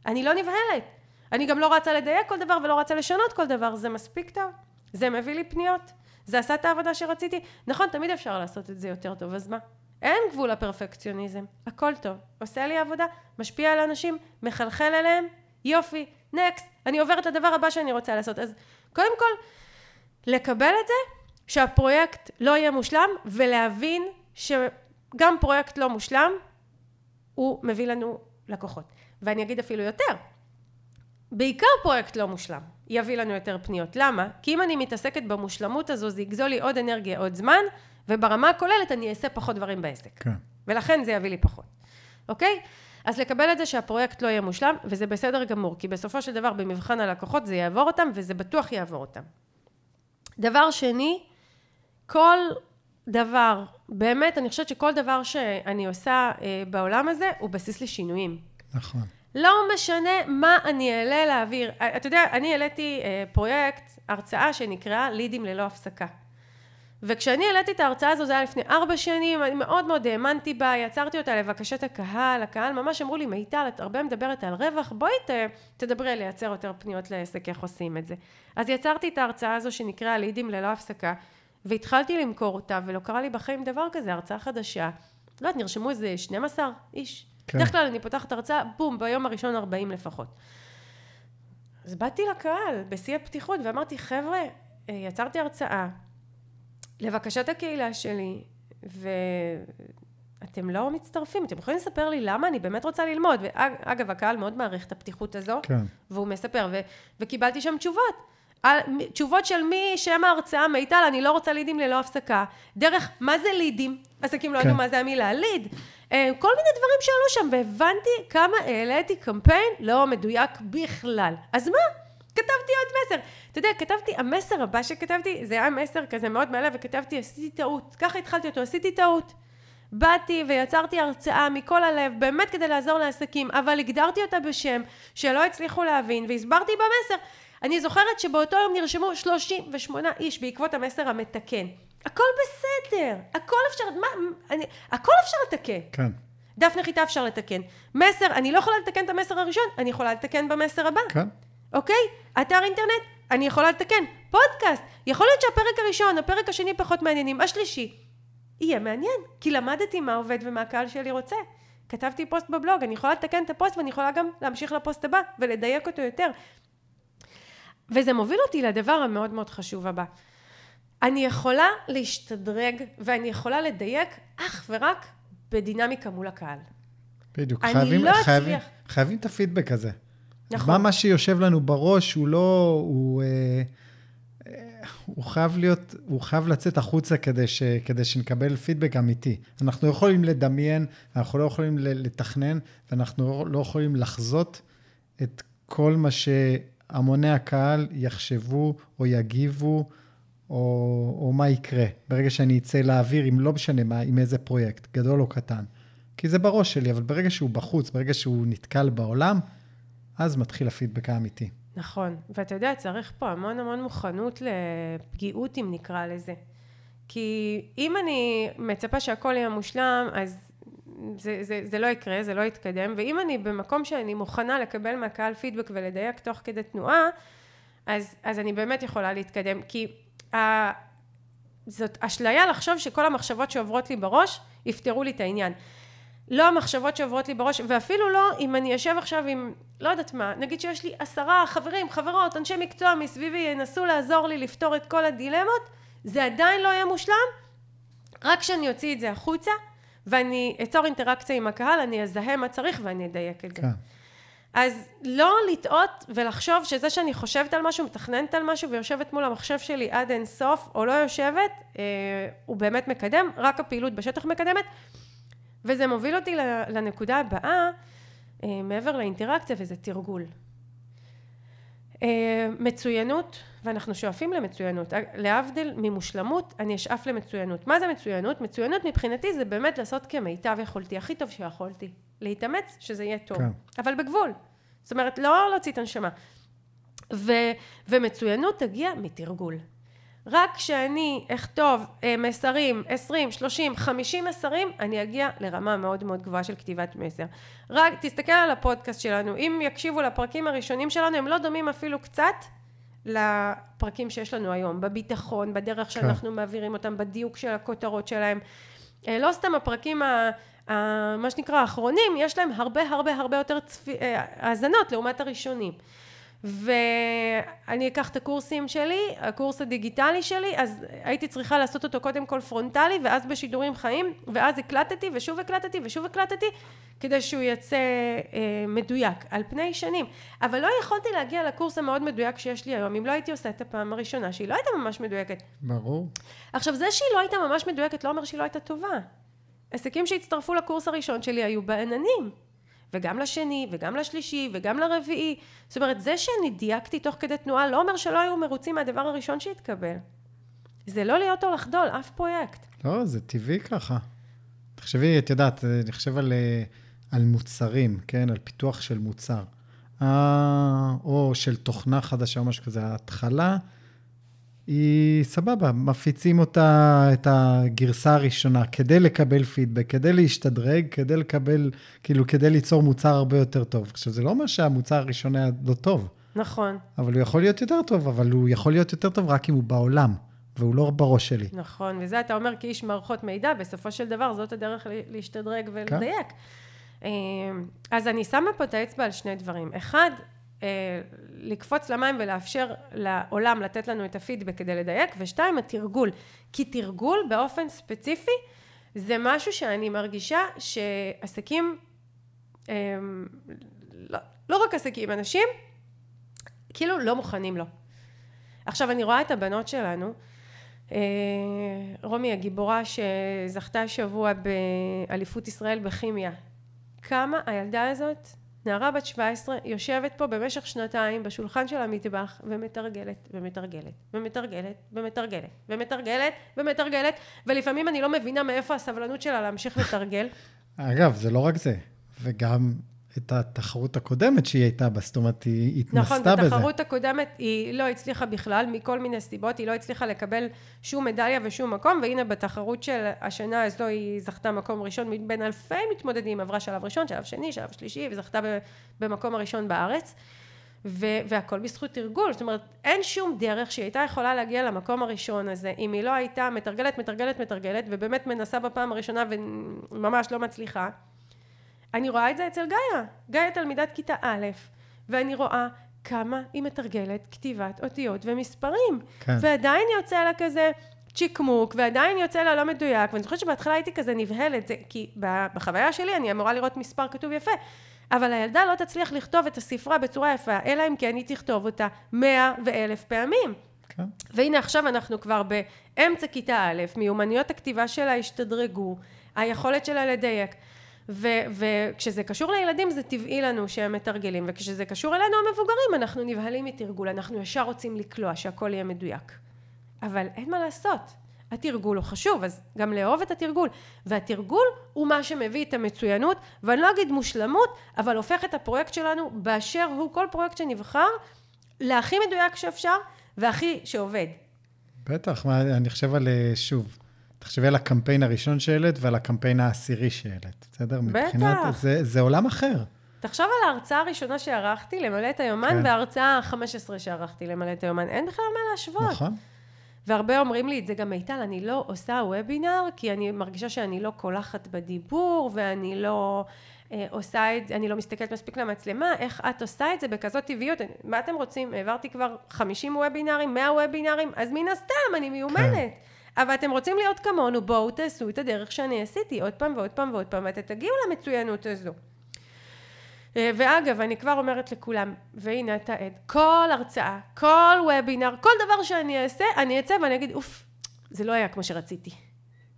אני לא נבהלת. אני גם לא רצה לדייק כל דבר ולא רצה לשנות כל דבר, זה מספיק טוב. זה מביא לי פניות. זה עשה את העבודה שרציתי. נכון, תמיד אפשר לעשות את זה יותר טוב, אז מה? אין גבול לפרפקציוניזם. הכל טוב. עושה לי עבודה, משפיע על אנשים, מחלחל אליהם, יופי, נקסט. אני עוברת לדבר הבא שאני רוצה לעשות. אז קודם כל, לקבל את זה, שהפרויקט לא יהיה מושלם, ולהבין שגם פרויקט לא מושלם, הוא מביא לנו לקוחות. ואני אגיד אפילו יותר, בעיקר פרויקט לא מושלם יביא לנו יותר פניות. למה? כי אם אני מתעסקת במושלמות הזו, זה יגזול לי עוד אנרגיה, עוד זמן, וברמה הכוללת אני אעשה פחות דברים בעסק. כן. ולכן זה יביא לי פחות, אוקיי? אז לקבל את זה שהפרויקט לא יהיה מושלם, וזה בסדר גמור, כי בסופו של דבר במבחן הלקוחות זה יעבור אותם, וזה בטוח יעבור אותם. דבר שני, כל דבר, באמת, אני חושבת שכל דבר שאני עושה אה, בעולם הזה, הוא בסיס לשינויים. נכון. לא משנה מה אני אעלה להעביר. אה, אתה יודע, אני העליתי אה, פרויקט, הרצאה שנקראה לידים ללא הפסקה. וכשאני העליתי את ההרצאה הזו, זה היה לפני ארבע שנים, אני מאוד מאוד האמנתי בה, יצרתי אותה לבקשת הקהל, הקהל ממש אמרו לי, מיטל, את הרבה מדברת על רווח, בואי ת, תדברי על לייצר יותר פניות לעסק, איך עושים את זה. אז יצרתי את ההרצאה הזו שנקראה לידים ללא הפסקה, והתחלתי למכור אותה, ולא קרה לי בחיים דבר כזה, הרצאה חדשה. לא יודעת, נרשמו איזה 12 איש. כן. בדרך כלל אני פותחת הרצאה, בום, ביום הראשון 40 לפחות. אז באתי לקהל בשיא הפתיחות ואמרתי, חבר'ה, אה, יצרתי הרצאה לבקשת הקהילה שלי, ואתם לא מצטרפים, אתם יכולים לספר לי למה אני באמת רוצה ללמוד. ואגב, הקהל מאוד מעריך את הפתיחות הזו, כן. והוא מספר, ו- וקיבלתי שם תשובות. על, תשובות של מי שם ההרצאה, מיטל, אני לא רוצה לידים ללא הפסקה. דרך, מה זה לידים? עסקים לא כן. ידעו מה זה המילה ליד. אה, כל מיני דברים שעלו שם, והבנתי כמה העליתי קמפיין לא מדויק בכלל. אז מה? כתבתי עוד מסר. אתה יודע, כתבתי, המסר הבא שכתבתי, זה היה מסר כזה מאוד מעלה, וכתבתי, עשיתי טעות. ככה התחלתי אותו, עשיתי טעות. באתי ויצרתי הרצאה מכל הלב, באמת כדי לעזור לעסקים, אבל הגדרתי אותה בשם שלא הצליחו להבין, והסברתי במסר. אני זוכרת שבאותו יום נרשמו 38 איש בעקבות המסר המתקן. הכל בסדר, הכל אפשר, מה, אני, הכל אפשר לתקן. כן. דף נחיתה אפשר לתקן. מסר, אני לא יכולה לתקן את המסר הראשון, אני יכולה לתקן במסר הבא. כן. אוקיי? אתר אינטרנט, אני יכולה לתקן. פודקאסט, יכול להיות שהפרק הראשון, הפרק השני פחות מעניינים, השלישי, יהיה מעניין, כי למדתי מה עובד ומה הקהל שלי רוצה. כתבתי פוסט בבלוג, אני יכולה לתקן את הפוסט ואני יכולה גם להמשיך לפוסט הבא ולדייק אותו יותר. וזה מוביל אותי לדבר המאוד מאוד חשוב הבא. אני יכולה להשתדרג ואני יכולה לדייק אך ורק בדינמיקה מול הקהל. בדיוק. חייבים, לא חייבים. חייבים את הפידבק הזה. נכון. מה, מה שיושב לנו בראש הוא לא, הוא, אה, הוא חייב להיות, הוא חייב לצאת החוצה כדי, ש, כדי שנקבל פידבק אמיתי. אנחנו יכולים לדמיין, אנחנו לא יכולים לתכנן, ואנחנו לא יכולים לחזות את כל מה שהמוני הקהל יחשבו או יגיבו, או, או מה יקרה ברגע שאני אצא לאוויר, אם לא משנה מה, עם איזה פרויקט, גדול או קטן. כי זה בראש שלי, אבל ברגע שהוא בחוץ, ברגע שהוא נתקל בעולם, אז מתחיל הפידבק האמיתי. נכון, ואתה יודע, צריך פה המון המון מוכנות לפגיעות, אם נקרא לזה. כי אם אני מצפה שהכל יהיה מושלם, אז זה, זה, זה לא יקרה, זה לא יתקדם, ואם אני במקום שאני מוכנה לקבל מהקהל פידבק ולדייק תוך כדי תנועה, אז, אז אני באמת יכולה להתקדם. כי ה, זאת אשליה לחשוב שכל המחשבות שעוברות לי בראש יפתרו לי את העניין. לא המחשבות שעוברות לי בראש, ואפילו לא אם אני אשב עכשיו עם, לא יודעת מה, נגיד שיש לי עשרה חברים, חברות, אנשי מקצוע מסביבי ינסו לעזור לי לפתור את כל הדילמות, זה עדיין לא יהיה מושלם, רק כשאני אוציא את זה החוצה, ואני אצור אינטראקציה עם הקהל, אני אזהה מה צריך ואני אדייק את זה. כן. אז לא לטעות ולחשוב שזה שאני חושבת על משהו, מתכננת על משהו ויושבת מול המחשב שלי עד אין סוף, או לא יושבת, אה, הוא באמת מקדם, רק הפעילות בשטח מקדמת. וזה מוביל אותי לנקודה הבאה, אה, מעבר לאינטראקציה, וזה תרגול. אה, מצוינות, ואנחנו שואפים למצוינות. להבדיל ממושלמות, אני אשאף למצוינות. מה זה מצוינות? מצוינות מבחינתי זה באמת לעשות כמיטב יכולתי, הכי טוב שיכולתי. להתאמץ, שזה יהיה טוב. כן. אבל בגבול. זאת אומרת, לא להוציא את הנשמה. ו, ומצוינות תגיע מתרגול. רק כשאני אכתוב אה, מסרים, 20, 30, 50 מסרים, אני אגיע לרמה מאוד מאוד גבוהה של כתיבת מסר. רק תסתכל על הפודקאסט שלנו, אם יקשיבו לפרקים הראשונים שלנו, הם לא דומים אפילו קצת לפרקים שיש לנו היום, בביטחון, בדרך שאנחנו מעבירים אותם, בדיוק של הכותרות שלהם. אה, לא סתם הפרקים ה... ה- מה שנקרא האחרונים, יש להם הרבה הרבה הרבה יותר צפי, אה, האזנות לעומת הראשונים. ואני אקח את הקורסים שלי, הקורס הדיגיטלי שלי, אז הייתי צריכה לעשות אותו קודם כל פרונטלי, ואז בשידורים חיים, ואז הקלטתי, ושוב הקלטתי, ושוב הקלטתי, כדי שהוא יצא אה, מדויק, על פני שנים. אבל לא יכולתי להגיע לקורס המאוד מדויק שיש לי היום, אם לא הייתי עושה את הפעם הראשונה, שהיא לא הייתה ממש מדויקת. ברור. עכשיו, זה שהיא לא הייתה ממש מדויקת, לא אומר שהיא לא הייתה טובה. עסקים שהצטרפו לקורס הראשון שלי היו בעננים. וגם לשני, וגם לשלישי, וגם לרביעי. זאת אומרת, זה שאני דייקתי תוך כדי תנועה, לא אומר שלא היו מרוצים מהדבר הראשון שהתקבל. זה לא להיות או לחדול, אף פרויקט. לא, זה טבעי ככה. תחשבי, את יודעת, אני חושב על, אה, על מוצרים, כן? על פיתוח של מוצר. אה, או של תוכנה חדשה או משהו כזה. ההתחלה היא סבבה, מפיצים אותה, את הגרסה הראשונה, כדי לקבל פידבק, כדי להשתדרג, כדי לקבל, כאילו, כדי ליצור מוצר הרבה יותר טוב. עכשיו, זה לא אומר שהמוצר הראשון היה לא טוב, נכון. אבל הוא יכול להיות יותר טוב, אבל הוא יכול להיות יותר טוב רק אם הוא בעולם. והוא לא בראש שלי. נכון, וזה אתה אומר כאיש מערכות מידע, בסופו של דבר זאת הדרך להשתדרג ולדייק. כן. אז אני שמה פה את האצבע על שני דברים. אחד, אה, לקפוץ למים ולאפשר לעולם לתת לנו את הפידבק כדי לדייק, ושתיים, התרגול. כי תרגול באופן ספציפי זה משהו שאני מרגישה שעסקים, אה, לא, לא רק עסקים, אנשים, כאילו לא מוכנים לו. עכשיו, אני רואה את הבנות שלנו, אה, רומי הגיבורה שזכתה השבוע באליפות ישראל בכימיה. כמה הילדה הזאת נערה בת 17 יושבת פה במשך שנתיים בשולחן של המטבח ומתרגלת ומתרגלת ומתרגלת ומתרגלת ומתרגלת ומתרגלת ולפעמים אני לא מבינה מאיפה הסבלנות שלה להמשיך לתרגל. אגב, זה לא רק זה, וגם את התחרות הקודמת שהיא הייתה בה, זאת אומרת, היא התנסתה נכון, בזה. נכון, בתחרות הקודמת היא לא הצליחה בכלל, מכל מיני סיבות, היא לא הצליחה לקבל שום מדליה ושום מקום, והנה בתחרות של השנה הזו היא זכתה מקום ראשון מבין אלפי מתמודדים, עברה שלב ראשון, שלב שני, שלב שלישי, וזכתה במקום הראשון בארץ. ו- והכל בזכות תרגול, זאת אומרת, אין שום דרך שהיא הייתה יכולה להגיע למקום הראשון הזה, אם היא לא הייתה מתרגלת, מתרגלת, מתרגלת, ובאמת מנסה בפעם הראשונה וממש לא מצליחה. אני רואה את זה אצל גאיה. גאיה תלמידת כיתה א', ואני רואה כמה היא מתרגלת כתיבת אותיות ומספרים. כן. ועדיין יוצא לה כזה צ'יקמוק, ועדיין יוצא לה לא מדויק, ואני זוכרת שבהתחלה הייתי כזה נבהלת, זה, כי בחוויה שלי אני אמורה לראות מספר כתוב יפה. אבל הילדה לא תצליח לכתוב את הספרה בצורה יפה, אלא אם כן היא תכתוב אותה מאה ואלף פעמים. כן. והנה עכשיו אנחנו כבר באמצע כיתה א', מיומנויות הכתיבה שלה השתדרגו, היכולת שלה לדייק. וכשזה קשור לילדים זה טבעי לנו שהם מתרגלים, וכשזה קשור אלינו המבוגרים אנחנו נבהלים מתרגול, אנחנו ישר רוצים לקלוע שהכל יהיה מדויק. אבל אין מה לעשות, התרגול הוא חשוב, אז גם לאהוב את התרגול. והתרגול הוא מה שמביא את המצוינות, ואני לא אגיד מושלמות, אבל הופך את הפרויקט שלנו באשר הוא, כל פרויקט שנבחר, להכי מדויק שאפשר, והכי שעובד. בטח, אני חושב על, שוב, תחשבי על הקמפיין הראשון שהעלית ועל הקמפיין העשירי שהעלית, בסדר? בטח. מבחינת, זה, זה עולם אחר. תחשוב על ההרצאה הראשונה שערכתי, למלא את היומן, כן. וההרצאה ה-15 שערכתי, למלא את היומן. אין בכלל מה להשוות. נכון. והרבה אומרים לי את זה גם מיטל, אני לא עושה וובינר, כי אני מרגישה שאני לא קולחת בדיבור, ואני לא אה, עושה את זה, אני לא מסתכלת מספיק למצלמה, איך את עושה את זה בכזאת טבעיות? מה אתם רוצים? העברתי כבר 50 וובינרים, 100 וובינרים, אז מן הסתם, אני מיומנת. כן. אבל אתם רוצים להיות כמונו, בואו תעשו את הדרך שאני עשיתי עוד פעם ועוד פעם ועוד פעם, ואתם תגיעו למצוינות הזו. אה, ואגב, אני כבר אומרת לכולם, והנה אתה עד, כל הרצאה, כל וובינר, כל דבר שאני אעשה, אני אצא ואני אגיד, אוף, זה לא היה כמו שרציתי.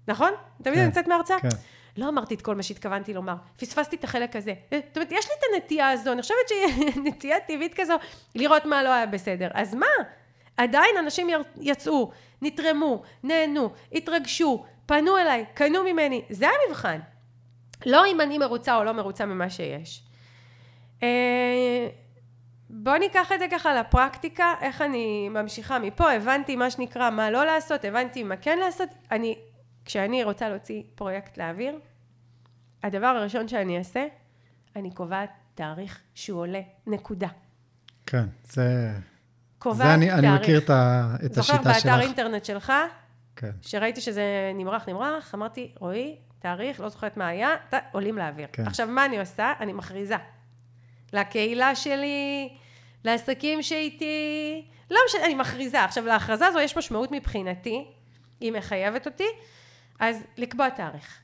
נכון? תמיד כן, אני יוצאת מהרצאה? כן. לא אמרתי את כל מה שהתכוונתי לומר, פספסתי את החלק הזה. אה, זאת אומרת, יש לי את הנטייה הזו, אני חושבת שהיא נטייה טבעית כזו, לראות מה לא היה בסדר. אז מה? עדיין אנשים יצאו, נתרמו, נהנו, התרגשו, פנו אליי, קנו ממני, זה המבחן. לא אם אני מרוצה או לא מרוצה ממה שיש. אה, בואו ניקח את זה ככה לפרקטיקה, איך אני ממשיכה מפה, הבנתי מה שנקרא מה לא לעשות, הבנתי מה כן לעשות, אני, כשאני רוצה להוציא פרויקט לאוויר, הדבר הראשון שאני אעשה, אני קובעת תאריך שהוא עולה, נקודה. כן, זה... קובעת זה אני, תאריך. אני מכיר את, ה, את השיטה שלך. זוכר באתר אינטרנט שלך, כן. שראיתי שזה נמרח נמרח, אמרתי, רועי, תאריך, לא זוכרת מה היה, ת, עולים לאוויר. כן. עכשיו, מה אני עושה? אני מכריזה. לקהילה שלי, לעסקים שאיתי, לא משנה, אני מכריזה. עכשיו, להכרזה הזו יש משמעות מבחינתי, היא מחייבת אותי, אז לקבוע תאריך.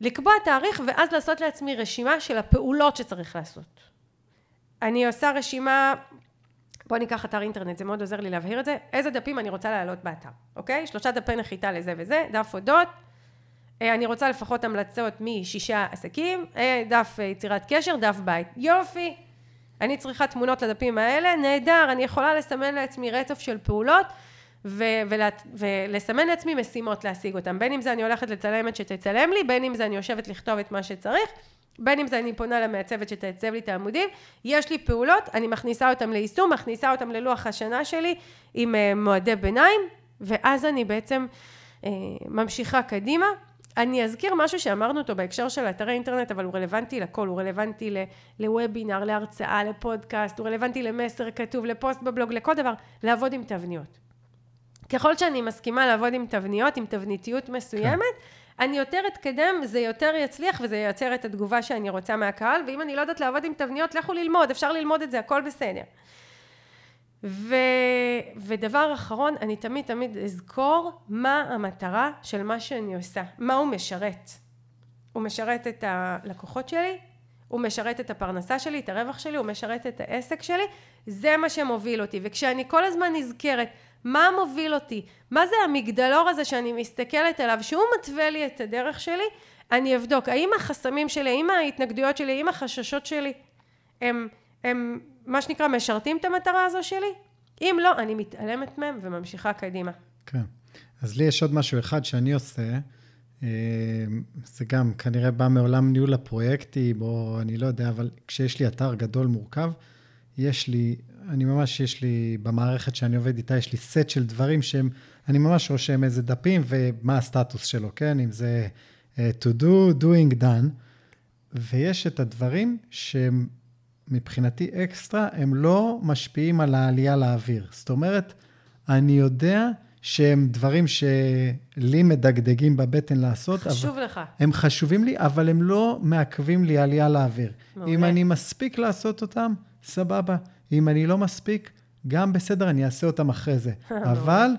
לקבוע תאריך ואז לעשות לעצמי רשימה של הפעולות שצריך לעשות. אני עושה רשימה בוא ניקח אתר אינטרנט, זה מאוד עוזר לי להבהיר את זה. איזה דפים אני רוצה להעלות באתר, אוקיי? שלושה דפי נחיתה לזה וזה, דף הודות. אה, אני רוצה לפחות המלצות משישה עסקים, אה, דף אה, יצירת קשר, דף בית. יופי. אני צריכה תמונות לדפים האלה, נהדר, אני יכולה לסמן לעצמי רצף של פעולות ו- ולה- ולסמן לעצמי משימות להשיג אותן. בין אם זה אני הולכת לצלמת שתצלם לי, בין אם זה אני יושבת לכתוב את מה שצריך. בין אם זה אני פונה למעצבת שתעצב לי את העמודים, יש לי פעולות, אני מכניסה אותם ליישום, מכניסה אותם ללוח השנה שלי עם uh, מועדי ביניים, ואז אני בעצם uh, ממשיכה קדימה. אני אזכיר משהו שאמרנו אותו בהקשר של אתרי אינטרנט, אבל הוא רלוונטי לכל, הוא רלוונטי לוובינר, להרצאה, לפודקאסט, הוא רלוונטי למסר כתוב, לפוסט בבלוג, לכל דבר, לעבוד עם תבניות. ככל שאני מסכימה לעבוד עם תבניות, עם תבניתיות מסוימת, כן. אני יותר אתקדם, זה יותר יצליח וזה ייצר את התגובה שאני רוצה מהקהל, ואם אני לא יודעת לעבוד עם תבניות, לכו ללמוד, אפשר ללמוד את זה, הכל בסדר. ו... ודבר אחרון, אני תמיד תמיד אזכור מה המטרה של מה שאני עושה, מה הוא משרת. הוא משרת את הלקוחות שלי, הוא משרת את הפרנסה שלי, את הרווח שלי, הוא משרת את העסק שלי, זה מה שמוביל אותי. וכשאני כל הזמן נזכרת מה מוביל אותי, מה זה המגדלור הזה שאני מסתכלת עליו, שהוא מתווה לי את הדרך שלי, אני אבדוק האם החסמים שלי, האם ההתנגדויות שלי, האם החששות שלי, הם, הם מה שנקרא משרתים את המטרה הזו שלי? אם לא, אני מתעלמת מהם וממשיכה קדימה. כן. אז לי יש עוד משהו אחד שאני עושה, אה, זה גם כנראה בא מעולם ניהול הפרויקטים, או אני לא יודע, אבל כשיש לי אתר גדול מורכב, יש לי, אני ממש, יש לי, במערכת שאני עובד איתה, יש לי סט של דברים שהם, אני ממש רושם איזה דפים ומה הסטטוס שלו, כן? אם זה uh, to do, doing done, ויש את הדברים שהם מבחינתי אקסטרה, הם לא משפיעים על העלייה לאוויר. זאת אומרת, אני יודע שהם דברים שלי מדגדגים בבטן לעשות. חשוב אבל, לך. הם חשובים לי, אבל הם לא מעכבים לי עלייה לאוויר. מעולה. אם אני מספיק לעשות אותם, סבבה. אם אני לא מספיק, גם בסדר, אני אעשה אותם אחרי זה. אבל...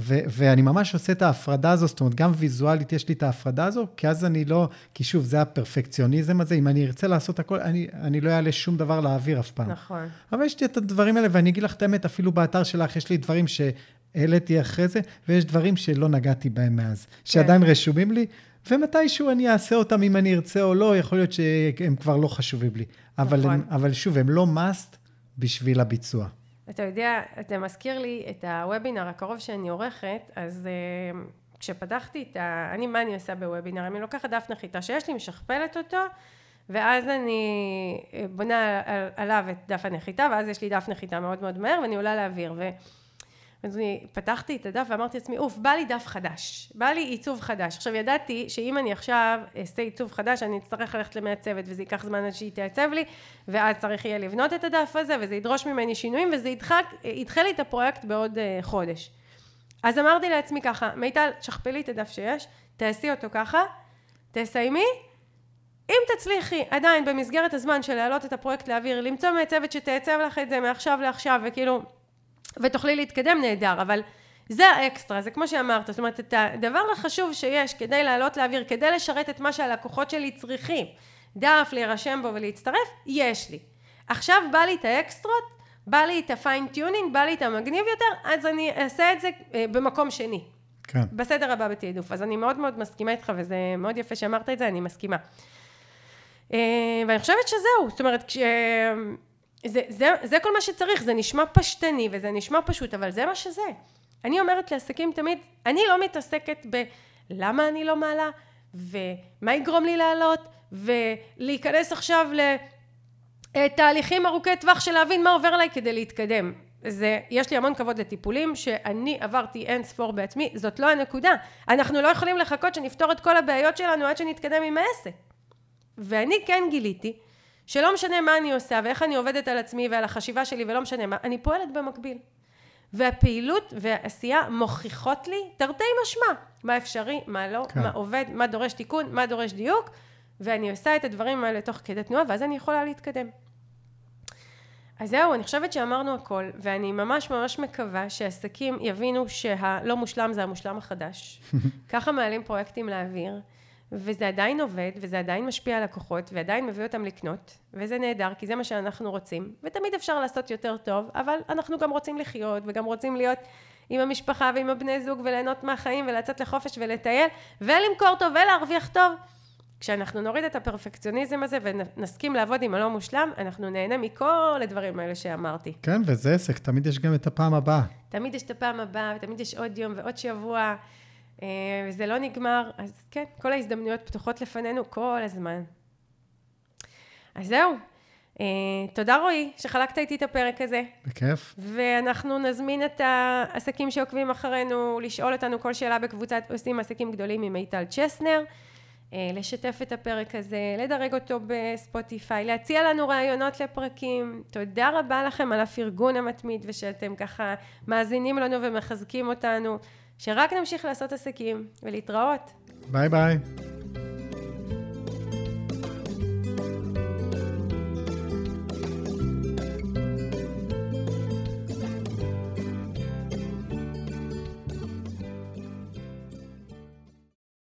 ו- ואני ממש עושה את ההפרדה הזו, זאת אומרת, גם ויזואלית יש לי את ההפרדה הזו, כי אז אני לא, כי שוב, זה הפרפקציוניזם הזה, אם אני ארצה לעשות הכל, אני, אני לא אעלה שום דבר לאוויר אף פעם. נכון. אבל יש לי את הדברים האלה, ואני אגיד לך את האמת, אפילו באתר שלך יש לי דברים שהעליתי אחרי זה, ויש דברים שלא נגעתי בהם מאז, כן. שעדיין רשומים לי, ומתישהו אני אעשה אותם אם אני ארצה או לא, יכול להיות שהם כבר לא חשובים לי. אבל, נכון. הם, אבל שוב, הם לא must בשביל הביצוע. אתה יודע, אתה מזכיר לי את הוובינר הקרוב שאני עורכת, אז uh, כשפתחתי את ה... אני, מה אני עושה בוובינר? אני לוקחת דף נחיתה שיש לי, משכפלת אותו, ואז אני אה, בונה עליו את דף הנחיתה, ואז יש לי דף נחיתה מאוד מאוד מהר, ואני עולה לאוויר. ו... אז אני פתחתי את הדף ואמרתי לעצמי, אוף, בא לי דף חדש, בא לי עיצוב חדש. עכשיו ידעתי שאם אני עכשיו אעשה עיצוב חדש, אני אצטרך ללכת למעצבת וזה ייקח זמן עד שהיא תעצב לי, ואז צריך יהיה לבנות את הדף הזה, וזה ידרוש ממני שינויים, וזה ידחק, ידחה לי את הפרויקט בעוד uh, חודש. אז אמרתי לעצמי ככה, מיטל, שכפלי את הדף שיש, תעשי אותו ככה, תסיימי, אם תצליחי עדיין במסגרת הזמן של להעלות את הפרויקט לאוויר, למצוא מעצבת שתעצב לך את זה מעכשיו לעכשיו, וכאילו... ותוכלי להתקדם נהדר, אבל זה האקסטרה, זה כמו שאמרת, זאת אומרת, את הדבר החשוב שיש כדי לעלות לאוויר, כדי לשרת את מה שהלקוחות שלי צריכים, דף להירשם בו ולהצטרף, יש לי. עכשיו בא לי את ה extraות, בא לי את ה fine tuning, בא לי את המגניב יותר, אז אני אעשה את זה אה, במקום שני. כן. בסדר הבא בתעדוף. אז אני מאוד מאוד מסכימה איתך, וזה מאוד יפה שאמרת את זה, אני מסכימה. אה, ואני חושבת שזהו, זאת אומרת, כש... זה, זה, זה כל מה שצריך, זה נשמע פשטני וזה נשמע פשוט, אבל זה מה שזה. אני אומרת לעסקים תמיד, אני לא מתעסקת בלמה אני לא מעלה, ומה יגרום לי לעלות, ולהיכנס עכשיו לתהליכים ארוכי טווח של להבין מה עובר עליי כדי להתקדם. זה, יש לי המון כבוד לטיפולים שאני עברתי אין ספור בעצמי, זאת לא הנקודה. אנחנו לא יכולים לחכות שנפתור את כל הבעיות שלנו עד שנתקדם עם העסק. ואני כן גיליתי שלא משנה מה אני עושה ואיך אני עובדת על עצמי ועל החשיבה שלי ולא משנה מה, אני פועלת במקביל. והפעילות והעשייה מוכיחות לי תרתי משמע מה אפשרי, מה לא, כן. מה עובד, מה דורש תיקון, מה דורש דיוק, ואני עושה את הדברים האלה תוך כדי תנועה ואז אני יכולה להתקדם. אז זהו, אני חושבת שאמרנו הכל, ואני ממש ממש מקווה שעסקים יבינו שהלא מושלם זה המושלם החדש. ככה מעלים פרויקטים לאוויר. וזה עדיין עובד, וזה עדיין משפיע על לקוחות, ועדיין מביא אותם לקנות, וזה נהדר, כי זה מה שאנחנו רוצים, ותמיד אפשר לעשות יותר טוב, אבל אנחנו גם רוצים לחיות, וגם רוצים להיות עם המשפחה ועם הבני זוג, וליהנות מהחיים, ולצאת לחופש ולטייל, ולמכור טוב ולהרוויח טוב. כשאנחנו נוריד את הפרפקציוניזם הזה ונסכים לעבוד עם הלא מושלם, אנחנו נהנה מכל הדברים האלה שאמרתי. כן, וזה עסק, תמיד יש גם את הפעם הבאה. תמיד יש את הפעם הבאה, ותמיד יש עוד יום ועוד שבוע. אה, וזה לא נגמר, אז כן, כל ההזדמנויות פתוחות לפנינו כל הזמן. אז זהו. Uh, תודה רועי שחלקת איתי את הפרק הזה. בכיף. ואנחנו נזמין את העסקים שעוקבים אחרינו לשאול אותנו כל שאלה בקבוצת עושים עסקים גדולים עם מיטל צ'סנר. אה, לשתף את הפרק הזה, לדרג אותו בספוטיפיי, להציע לנו רעיונות לפרקים. תודה רבה לכם על הפרגון המתמיד ושאתם ככה מאזינים לנו ומחזקים אותנו. שרק נמשיך לעשות עסקים ולהתראות. ביי ביי.